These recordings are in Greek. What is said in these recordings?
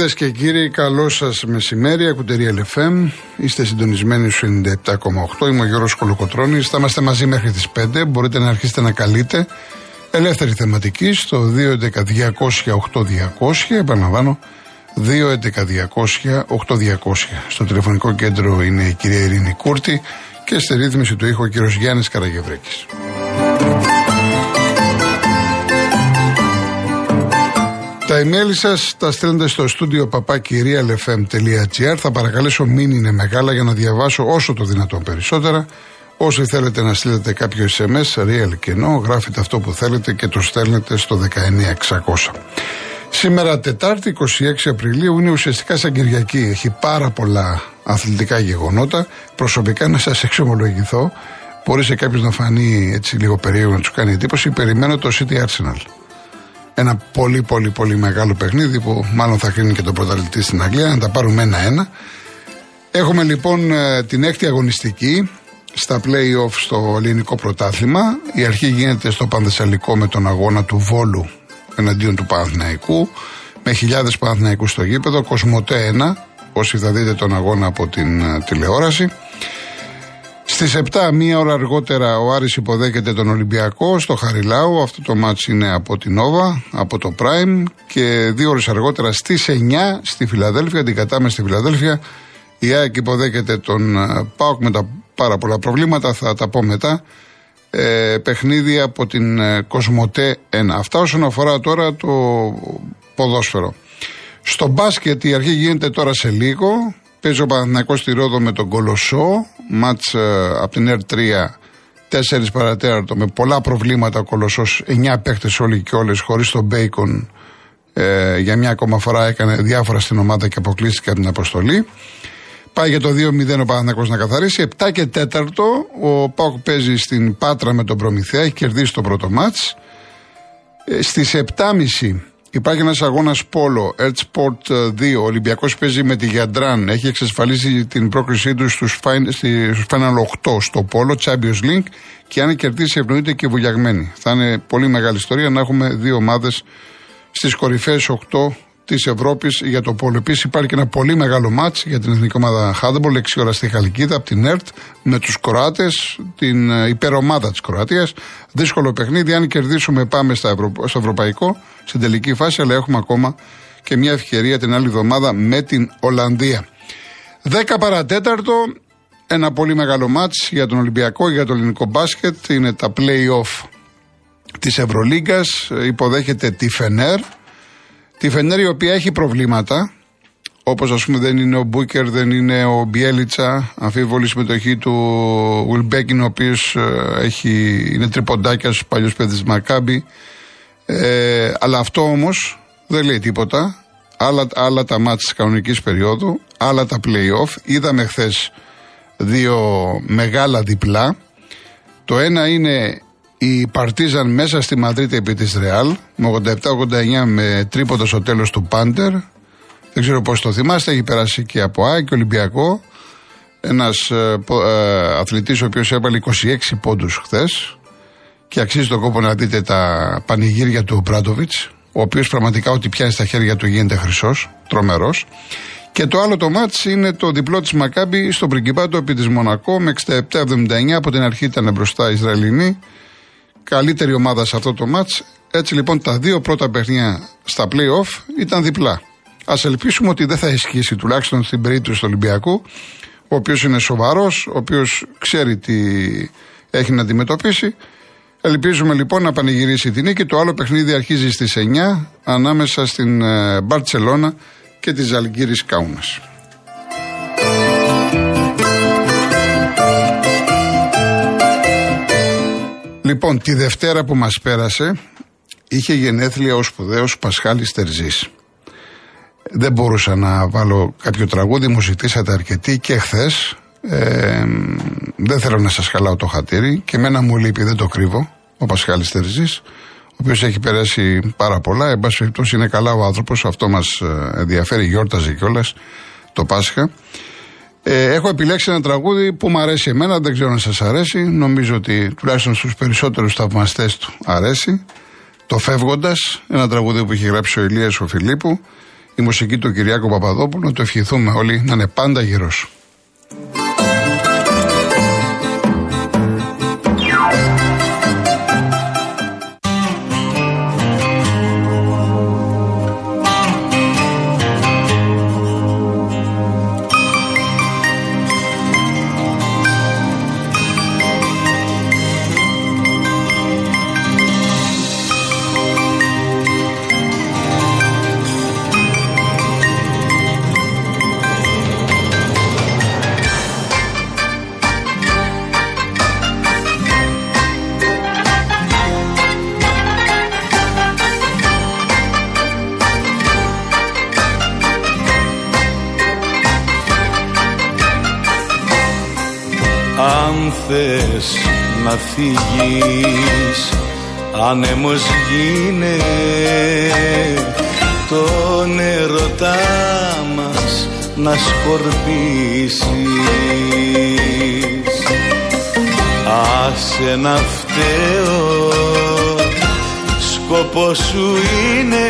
πενίδε και κύριοι, καλό σας μεσημέρι. Ακουτερία LFM. Είστε συντονισμένοι στου 97,8. Είμαι ο Γιώργος Κολοκοτρόνη. Θα είμαστε μαζί μέχρι τις 5. Μπορείτε να αρχίσετε να καλείτε. Ελεύθερη θεματική στο 211-200-8200. Επαναλαμβάνω, 211-200-8200. Στο τηλεφωνικό κέντρο είναι η κυρία Ειρήνη Κούρτη και στη ρύθμιση του ήχου ο κύριος Γιάννης Καραγευρέκης. Τα email σας τα στέλνετε στο στούντιο papakirialfm.gr. Θα παρακαλέσω μην είναι μεγάλα για να διαβάσω όσο το δυνατόν περισσότερα. Όσοι θέλετε να στείλετε κάποιο SMS, real και no, γράφετε αυτό που θέλετε και το στέλνετε στο 19600. Σήμερα Τετάρτη 26 Απριλίου είναι ουσιαστικά σαν Κυριακή. Έχει πάρα πολλά αθλητικά γεγονότα. Προσωπικά να σας εξομολογηθώ. Μπορεί σε κάποιους να φανεί έτσι λίγο περίεργο να τους κάνει εντύπωση. Περιμένω το City Arsenal. Ένα πολύ πολύ πολύ μεγάλο παιχνίδι που μάλλον θα κρίνει και το πρωταθλητή στην Αγγλία. Να τα πάρουμε ένα-ένα. Έχουμε λοιπόν ε, την έκτη αγωνιστική στα play-off στο ελληνικό πρωτάθλημα. Η αρχή γίνεται στο Πανδεσσαλικό με τον αγώνα του Βόλου εναντίον του Παναθηναϊκού. Με χιλιάδες Παναθηναϊκούς στο γήπεδο. Κοσμοτέ 1, όσοι θα δείτε τον αγώνα από την ε, τηλεόραση. Στις 7, μία ώρα αργότερα, ο Άρης υποδέχεται τον Ολυμπιακό στο Χαριλάου. Αυτό το μάτς είναι από την Νόβα, από το Prime. Και δύο ώρες αργότερα, στις 9, στη Φιλαδέλφια, την κατάμε στη Φιλαδέλφια, η ΑΕΚ υποδέχεται τον ε, ΠΑΟΚ με τα πάρα πολλά προβλήματα, θα τα πω μετά. Ε, παιχνίδι από την ε, Κοσμοτέ 1. Αυτά όσον αφορά τώρα το ποδόσφαιρο. Στο μπάσκετ η αρχή γίνεται τώρα σε λίγο. Παίζει ο Παναθηναϊκός στη Ρόδο με τον Κολοσσό. Μάτς ε, από την ΕΡ 3 4 παρατέρατο με πολλά προβλήματα ο Κολοσσός 9 παίχτες όλοι και όλες χωρίς τον Μπέικον ε, για μια ακόμα φορά έκανε διάφορα στην ομάδα και αποκλείστηκε από την αποστολή. Πάει για το 2-0 ο Παναθηναϊκός να καθαρίσει. 7 και 4 ο Πάουκ παίζει στην Πάτρα με τον Προμηθέα, έχει κερδίσει το πρώτο μάτς. Ε, στις 7.30 Υπάρχει ένας αγώνας πόλο, Sport 2. Ο Ολυμπιακός παίζει με τη Γιαντράν. Έχει εξασφαλίσει την πρόκρισή του στους Final 8 στο πόλο, Champions League. Και αν κερδίσει, ευνοείται και βουλιαγμένη. Θα είναι πολύ μεγάλη ιστορία να έχουμε δύο ομάδες στις κορυφαίες 8 της Ευρώπης για το πόλο. Επίσης υπάρχει και ένα πολύ μεγάλο μάτς για την εθνική ομάδα Χάντεμπολ, 6 ώρα στη Χαλκίδα από την ΕΡΤ με τους Κροάτες, την ε, υπερομάδα της Κροατίας. Δύσκολο παιχνίδι. Αν κερδίσουμε, πάμε στα Ευρω... στο ευρωπαϊκό, στην τελική φάση, αλλά έχουμε ακόμα και μια ευκαιρία την άλλη εβδομάδα με την Ολλανδία. 10 παρατέταρτο, ένα πολύ μεγάλο μάτς για τον Ολυμπιακό, για το ελληνικό μπάσκετ. Είναι τα play-off της Ευρωλίγκας. Υποδέχεται τη Φενέρ. Τη Φενέρ η οποία έχει προβλήματα, όπως ας πούμε δεν είναι ο Μπούκερ, δεν είναι ο Μπιέλιτσα, αμφίβολη συμμετοχή του Ουλμπέκιν, ο οποίος ε, είναι τριποντάκια στου παλιού παιδί Μακάμπι. Ε, αλλά αυτό όμως δεν λέει τίποτα. Άλλα, άλλα τα μάτια της κανονικής περίοδου, άλλα τα play-off. Είδαμε χθες δύο μεγάλα διπλά. Το ένα είναι η Παρτίζαν μέσα στη Μαδρίτη επί της Ρεάλ με 87-89 με τρίποντο στο τέλος του Πάντερ. Δεν ξέρω πώς το θυμάστε έχει περάσει και από ΑΕΚ Ολυμπιακό. Ένας ε, ε, αθλητής ο οποίος έβαλε 26 πόντους χθες. Και αξίζει τον κόπο να δείτε τα πανηγύρια του Μπράντοβιτς ο οποίος πραγματικά ό,τι πιάνει στα χέρια του γίνεται χρυσός, τρομερός. Και το άλλο το μάτς είναι το διπλό της Μακάμπη στο Πριγκιπάτο επί της Μονακό με 67-79 από την αρχή ήταν μπροστά Ισραηλινοί καλύτερη ομάδα σε αυτό το μάτς. Έτσι λοιπόν τα δύο πρώτα παιχνίδια στα play-off ήταν διπλά. Α ελπίσουμε ότι δεν θα ισχύσει τουλάχιστον στην περίπτωση του Ολυμπιακού, ο οποίος είναι σοβαρός, ο οποίος ξέρει τι έχει να αντιμετωπίσει. Ελπίζουμε λοιπόν να πανηγυρίσει την νίκη. Το άλλο παιχνίδι αρχίζει στις 9 ανάμεσα στην ε, Μπαρτσελώνα και τη Ζαλγκύρης Κάουνας. Λοιπόν, τη Δευτέρα που μας πέρασε είχε γενέθλια ο σπουδαίος Πασχάλης Τερζής. Δεν μπορούσα να βάλω κάποιο τραγούδι, μου ζητήσατε αρκετή και χθες. Ε, δεν θέλω να σας χαλάω το χατήρι και εμένα μου λείπει, δεν το κρύβω, ο Πασχάλης Τερζής, ο οποίος έχει περάσει πάρα πολλά, εν πάση περιπτώσει είναι καλά ο άνθρωπος, αυτό μας ε, ενδιαφέρει, γιόρταζε κιόλας το Πάσχα. Ε, έχω επιλέξει ένα τραγούδι που μου αρέσει εμένα, δεν ξέρω αν σας αρέσει. Νομίζω ότι τουλάχιστον στους περισσότερους θαυμαστές του αρέσει. Το Φεύγοντας, ένα τραγούδι που έχει γράψει ο Ηλίας ο Φιλίππου. η μουσική του Κυριάκου Παπαδόπουλου. Το ευχηθούμε όλοι να είναι πάντα γυρός. Αν θες να φύγεις. Άνεμος γίνε τον ερωτά μας να σκορπίσεις. Άσε να φταίω σκοπό σου είναι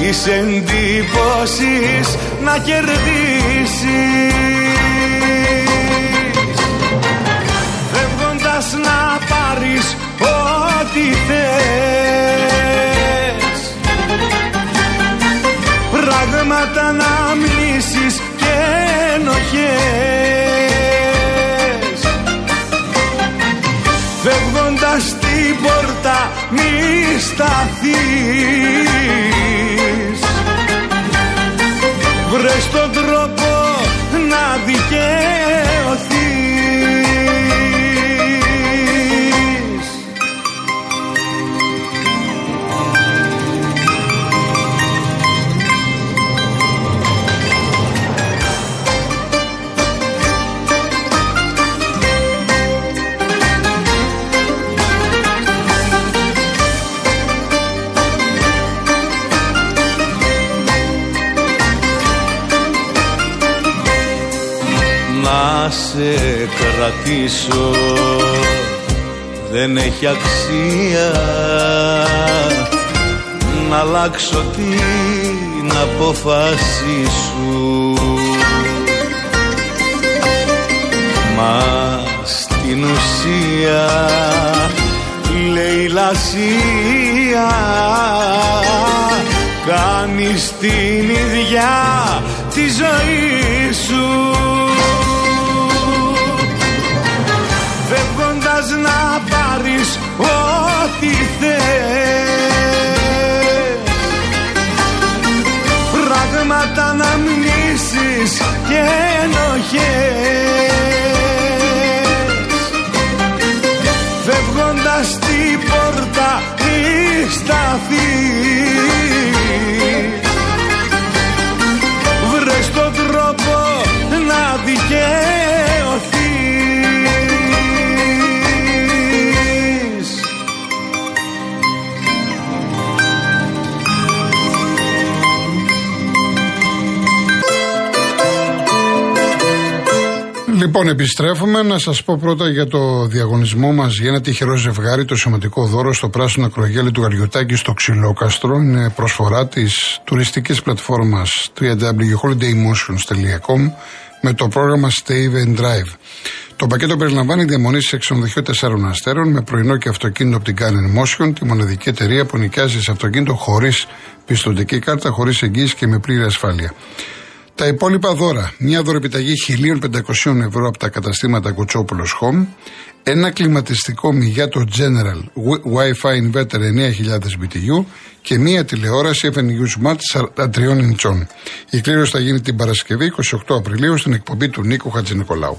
της εντύπωσης να κερδίσεις πάρεις ό,τι θες. Πράγματα να μνήσεις και ενοχές. Φεύγοντας την πόρτα μη σταθείς. Βρες τον τρόπο να δικαιωθείς σε κρατήσω. Δεν έχει αξία να αλλάξω την απόφαση σου. Μα στην ουσία λέει λασία. Κάνεις την ίδια τη ζωή σου πάρεις ό,τι θες. Πράγματα να μνήσεις και ενοχές. Φεύγοντας την πόρτα μη σταθείς Λοιπόν, επιστρέφουμε να σας πω πρώτα για το διαγωνισμό μας για ένα τυχερό ζευγάρι, το σημαντικό δώρο στο πράσινο ακρογέλι του Γαριωτάκη στο Ξυλόκαστρο. Είναι προσφορά της τουριστικής πλατφόρμας www.holidaymotions.com με το πρόγραμμα Stay and Drive. Το πακέτο περιλαμβάνει διαμονή σε ξενοδοχείο 4 αστέρων με πρωινό και αυτοκίνητο από την Canon Motion, τη μοναδική εταιρεία που νοικιάζει σε αυτοκίνητο χωρίς πιστοτική κάρτα, χωρίς εγγύηση και με πλήρη ασφάλεια. Τα υπόλοιπα δώρα. Μια δωρεπιταγή 1.500 ευρώ από τα καταστήματα Κουτσόπουλο Home. Ένα κλιματιστικό το General Wi-Fi Inverter 9.000 BTU και μία τηλεόραση FNU Smart 43 ιντσών. Η κλήρωση θα γίνει την Παρασκευή 28 Απριλίου στην εκπομπή του Νίκου Χατζηνικολάου.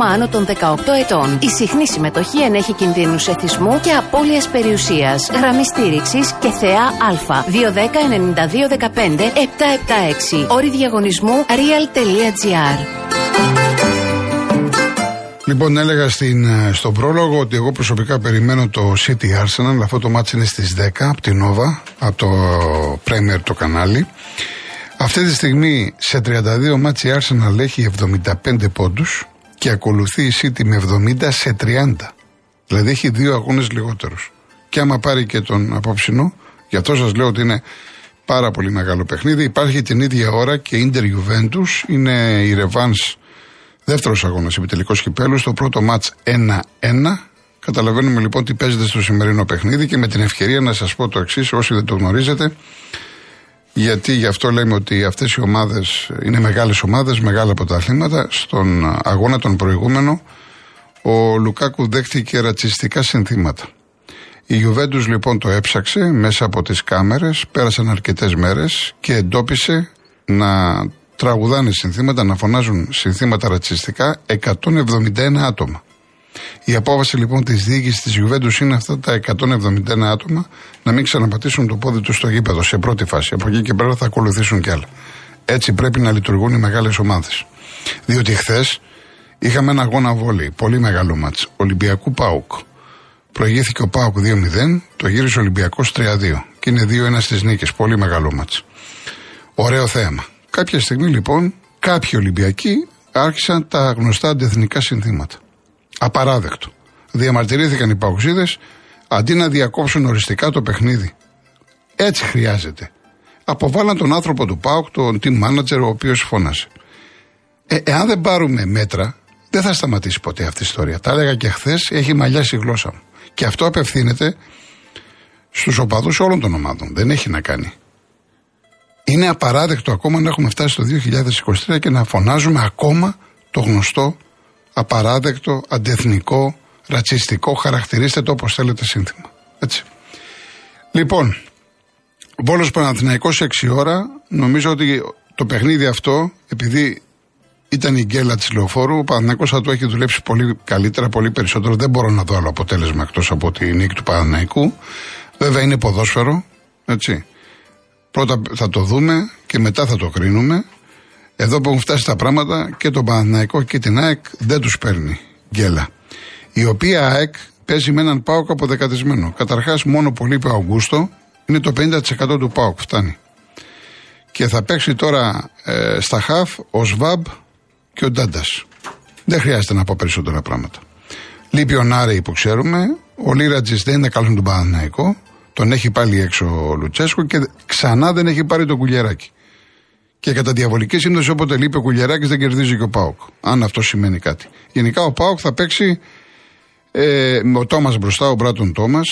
άτομα άνω των 18 ετών. Η συχνή συμμετοχή ενέχει κινδύνους εθισμού και απώλειας περιουσίας. Γραμμή στήριξης και θεά Α. 210-9215-776. Όρη διαγωνισμού real.gr. Λοιπόν, έλεγα στην, ε, στον πρόλογο ότι εγώ προσωπικά περιμένω το City Arsenal. Αυτό το μάτι είναι στις 10 από την Nova, από το Premier το κανάλι. Αυτή τη στιγμή σε 32 μάτς η Arsenal έχει 75 πόντους και ακολουθεί η City με 70 σε 30. Δηλαδή έχει δύο αγώνες λιγότερους. Και άμα πάρει και τον απόψινο, γι' αυτό σας λέω ότι είναι πάρα πολύ μεγάλο παιχνίδι. Υπάρχει την ίδια ώρα και Inter Juventus, είναι η Revans δεύτερος αγώνας επιτελικός κυπέλους. Στο πρώτο μάτς 1-1. Καταλαβαίνουμε λοιπόν τι παίζεται στο σημερινό παιχνίδι και με την ευκαιρία να σας πω το εξής, όσοι δεν το γνωρίζετε, γιατί γι' αυτό λέμε ότι αυτές οι ομάδες είναι μεγάλες ομάδες, μεγάλα πρωταθλήματα. Στον αγώνα τον προηγούμενο, ο Λουκάκου δέχτηκε ρατσιστικά συνθήματα. Η Γιουβέντους λοιπόν το έψαξε μέσα από τις κάμερες, πέρασαν αρκετές μέρες και εντόπισε να τραγουδάνε συνθήματα, να φωνάζουν συνθήματα ρατσιστικά 171 άτομα. Η απόφαση λοιπόν της διοίκησης της Γιουβέντους είναι αυτά τα 171 άτομα να μην ξαναπατήσουν το πόδι τους στο γήπεδο σε πρώτη φάση. Από εκεί και πέρα θα ακολουθήσουν κι άλλα. Έτσι πρέπει να λειτουργούν οι μεγάλες ομάδες. Διότι χθες είχαμε ένα αγώνα βόλεϊ, πολύ μεγάλο μάτς, Ολυμπιακού Πάουκ. Προηγήθηκε ο Πάουκ 2-0, το γύρισε ο Ολυμπιακός 3-2. Και είναι 2-1 στις νίκες, πολύ μεγάλο μάτς. Ωραίο θέαμα. Κάποια στιγμή λοιπόν κάποιοι Ολυμπιακοί άρχισαν τα γνωστά αντεθνικά συνθήματα. Απαράδεκτο. Διαμαρτυρήθηκαν οι παουξίδε αντί να διακόψουν οριστικά το παιχνίδι. Έτσι χρειάζεται. Αποβάλαν τον άνθρωπο του ΠΑΟΚ, τον team manager, ο οποίος φώνασε. Ε, εάν δεν πάρουμε μέτρα, δεν θα σταματήσει ποτέ αυτή η ιστορία. Τα έλεγα και χθες, έχει μαλλιάσει η γλώσσα μου. Και αυτό απευθύνεται στους οπαδούς όλων των ομάδων. Δεν έχει να κάνει. Είναι απαράδεκτο ακόμα να έχουμε φτάσει το 2023 και να φωνάζουμε ακόμα το γνωστό απαράδεκτο, αντεθνικό, ρατσιστικό, χαρακτηρίστε το όπως θέλετε σύνθημα. Έτσι. Λοιπόν, Βόλος Παναθηναϊκός 6 ώρα, νομίζω ότι το παιχνίδι αυτό, επειδή ήταν η γκέλα της λεωφόρου, ο Παναθηναϊκός θα το έχει δουλέψει πολύ καλύτερα, πολύ περισσότερο. Δεν μπορώ να δω άλλο αποτέλεσμα εκτός από τη νίκη του Παναθηναϊκού. Βέβαια είναι ποδόσφαιρο, έτσι. Πρώτα θα το δούμε και μετά θα το κρίνουμε. Εδώ που έχουν φτάσει τα πράγματα και τον Παναθηναϊκό και την ΑΕΚ δεν τους παίρνει γκέλα. Η οποία ΑΕΚ παίζει με έναν Πάοκ αποδεκατισμένο. Καταρχάς, μόνο πολύ είπε ο Αυγούστο, είναι το 50% του Πάοκ, φτάνει. Και θα παίξει τώρα ε, στα χαφ ο Σβάμπ και ο Ντάντας. Δεν χρειάζεται να πω περισσότερα πράγματα. Λείπει ο Νάρη που ξέρουμε. Ο Λίρατζης δεν είναι καλός τον Παναθηναϊκό. Τον έχει πάλι έξω ο Λουτσέσκο και ξανά δεν έχει πάρει το κουλιαράκι. Και κατά διαβολική σύμπτωση, όποτε λείπει ο Κουλιαράκης, δεν κερδίζει και ο Πάοκ. Αν αυτό σημαίνει κάτι. Γενικά ο Πάοκ θα παίξει ε, με ο Τόμας μπροστά, ο Μπράτον Τόμας,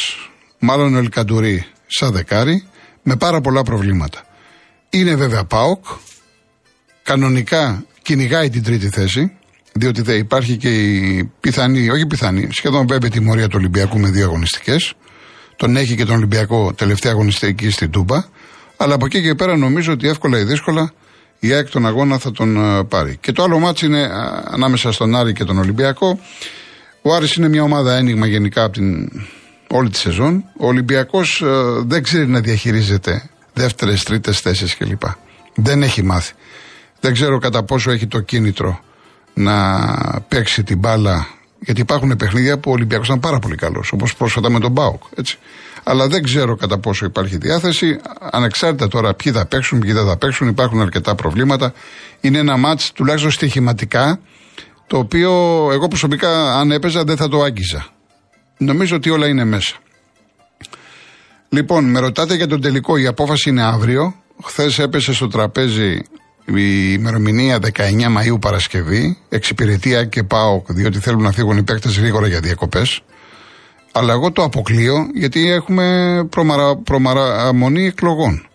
μάλλον ο Ελκαντουρί σαν δεκάρι, με πάρα πολλά προβλήματα. Είναι βέβαια Πάοκ. Κανονικά κυνηγάει την τρίτη θέση, διότι θα υπάρχει και η πιθανή, όχι πιθανή, σχεδόν βέβαια τιμωρία του Ολυμπιακού με δύο αγωνιστικές. Τον έχει και τον Ολυμπιακό τελευταία αγωνιστική στην Τούμπα. Αλλά από εκεί και πέρα νομίζω ότι εύκολα ή δύσκολα η ΑΕΚ τον αγώνα θα τον uh, πάρει. Και το άλλο μάτι είναι uh, ανάμεσα στον Άρη και τον Ολυμπιακό. Ο Άρης είναι μια ομάδα ένιγμα γενικά από την όλη τη σεζόν. Ο Ολυμπιακός uh, δεν ξέρει να διαχειρίζεται δεύτερες, τρίτες θέσεις κλπ. Δεν έχει μάθει. Δεν ξέρω κατά πόσο έχει το κίνητρο να παίξει την μπάλα. Γιατί υπάρχουν παιχνίδια που ο Ολυμπιακός ήταν πάρα πολύ καλός, όπως πρόσφατα με τον Μπάουκ. Έτσι αλλά δεν ξέρω κατά πόσο υπάρχει διάθεση. Ανεξάρτητα τώρα ποιοι θα παίξουν, ποιοι δεν θα παίξουν, υπάρχουν αρκετά προβλήματα. Είναι ένα μάτς τουλάχιστον στοιχηματικά, το οποίο εγώ προσωπικά αν έπαιζα δεν θα το άγγιζα. Νομίζω ότι όλα είναι μέσα. Λοιπόν, με ρωτάτε για τον τελικό, η απόφαση είναι αύριο. Χθες έπεσε στο τραπέζι η ημερομηνία 19 Μαΐου Παρασκευή, εξυπηρετία και πάω, διότι θέλουν να φύγουν οι παίκτες γρήγορα για διακοπές. Αλλά εγώ το αποκλείω γιατί έχουμε προμαρα, προμαραμονή εκλογών.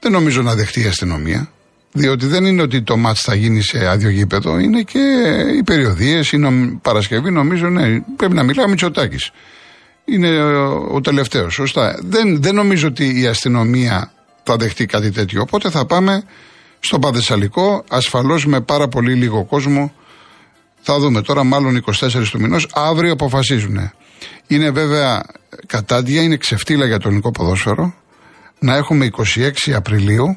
Δεν νομίζω να δεχτεί η αστυνομία. Διότι δεν είναι ότι το μάτς θα γίνει σε άδειο γήπεδο, είναι και οι περιοδίες, είναι Παρασκευή, νομίζω, ναι, πρέπει να μιλάει ο Μητσοτάκης. Είναι ο, ο τελευταίος, σωστά. Δεν, δεν νομίζω ότι η αστυνομία θα δεχτεί κάτι τέτοιο. Οπότε θα πάμε στο Παδεσσαλικό, ασφαλώς με πάρα πολύ λίγο κόσμο Θα δούμε τώρα, μάλλον 24 του μηνός. Αύριο αποφασίζουν. Είναι βέβαια κατάντια, είναι ξεφτύλα για το ελληνικό ποδόσφαιρο να έχουμε 26 Απριλίου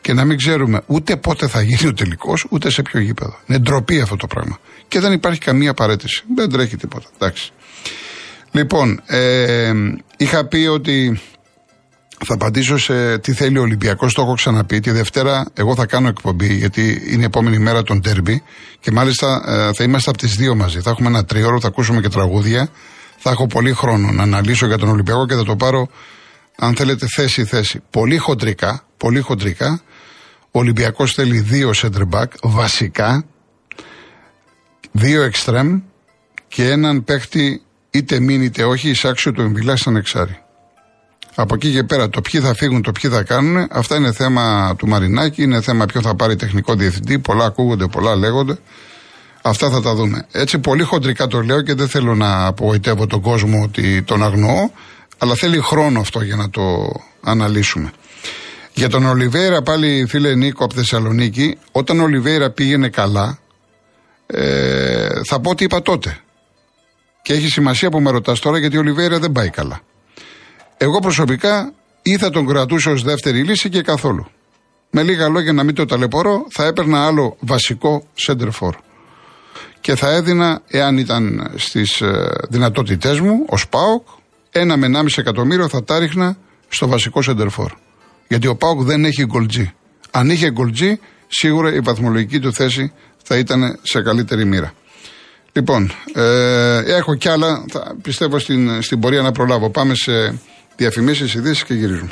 και να μην ξέρουμε ούτε πότε θα γίνει ο τελικός, ούτε σε ποιο γήπεδο. Είναι ντροπή αυτό το πράγμα. Και δεν υπάρχει καμία παρέτηση. Δεν τρέχει τίποτα. Εντάξει. Λοιπόν, ε, είχα πει ότι θα απαντήσω σε τι θέλει ο Ολυμπιακός. Το έχω ξαναπεί. Τη Δευτέρα εγώ θα κάνω εκπομπή, γιατί είναι η επόμενη μέρα των τέρμπι. Και μάλιστα ε, θα είμαστε από τις δύο μαζί. Θα έχουμε ένα τρίωρο, θα ακούσουμε και τραγούδια. Θα έχω πολύ χρόνο να αναλύσω για τον Ολυμπιακό και θα το πάρω, αν θέλετε, θέση-θέση. Πολύ χοντρικά, πολύ χοντρικά. Ο Ολυμπιακός θέλει δύο center back, βασικά. Δύο extreme και έναν παίχτη είτε μείνει είτε όχι, εισάξιο του εμβυλά σαν εξάρι. Από εκεί και πέρα το ποιοι θα φύγουν, το ποιοι θα κάνουν, αυτά είναι θέμα του Μαρινάκη, είναι θέμα ποιο θα πάρει τεχνικό διευθυντή. Πολλά ακούγονται, πολλά λέγονται. Αυτά θα τα δούμε. Έτσι πολύ χοντρικά το λέω και δεν θέλω να απογοητεύω τον κόσμο ότι τον αγνοώ, αλλά θέλει χρόνο αυτό για να το αναλύσουμε. Για τον Ολιβέηρα, πάλι φίλε Νίκο από Θεσσαλονίκη, όταν ο Ολιβέηρα πήγαινε καλά, ε, θα πω ότι είπα τότε. Και έχει σημασία που με ρωτάς τώρα γιατί ο Ολιβέηρα δεν πάει καλά. Εγώ προσωπικά ή θα τον κρατούσα ως δεύτερη λύση και καθόλου. Με λίγα λόγια να μην το ταλαιπωρώ, θα έπαιρνα άλλο βασικό center for. Και θα έδινα, εάν ήταν στις ε, δυνατότητές μου, ως ΠΑΟΚ, ένα με 1,5 εκατομμύριο θα τα ρίχνα στο βασικό center for. Γιατί ο ΠΑΟΚ δεν έχει γκολτζή. Αν είχε γκολτζή, σίγουρα η βαθμολογική του θέση θα ήταν σε καλύτερη μοίρα. Λοιπόν, ε, έχω κι άλλα, θα, πιστεύω στην, στην πορεία να προλάβω. Πάμε σε διαφημίσεις, ειδήσεις και γυρίζουμε.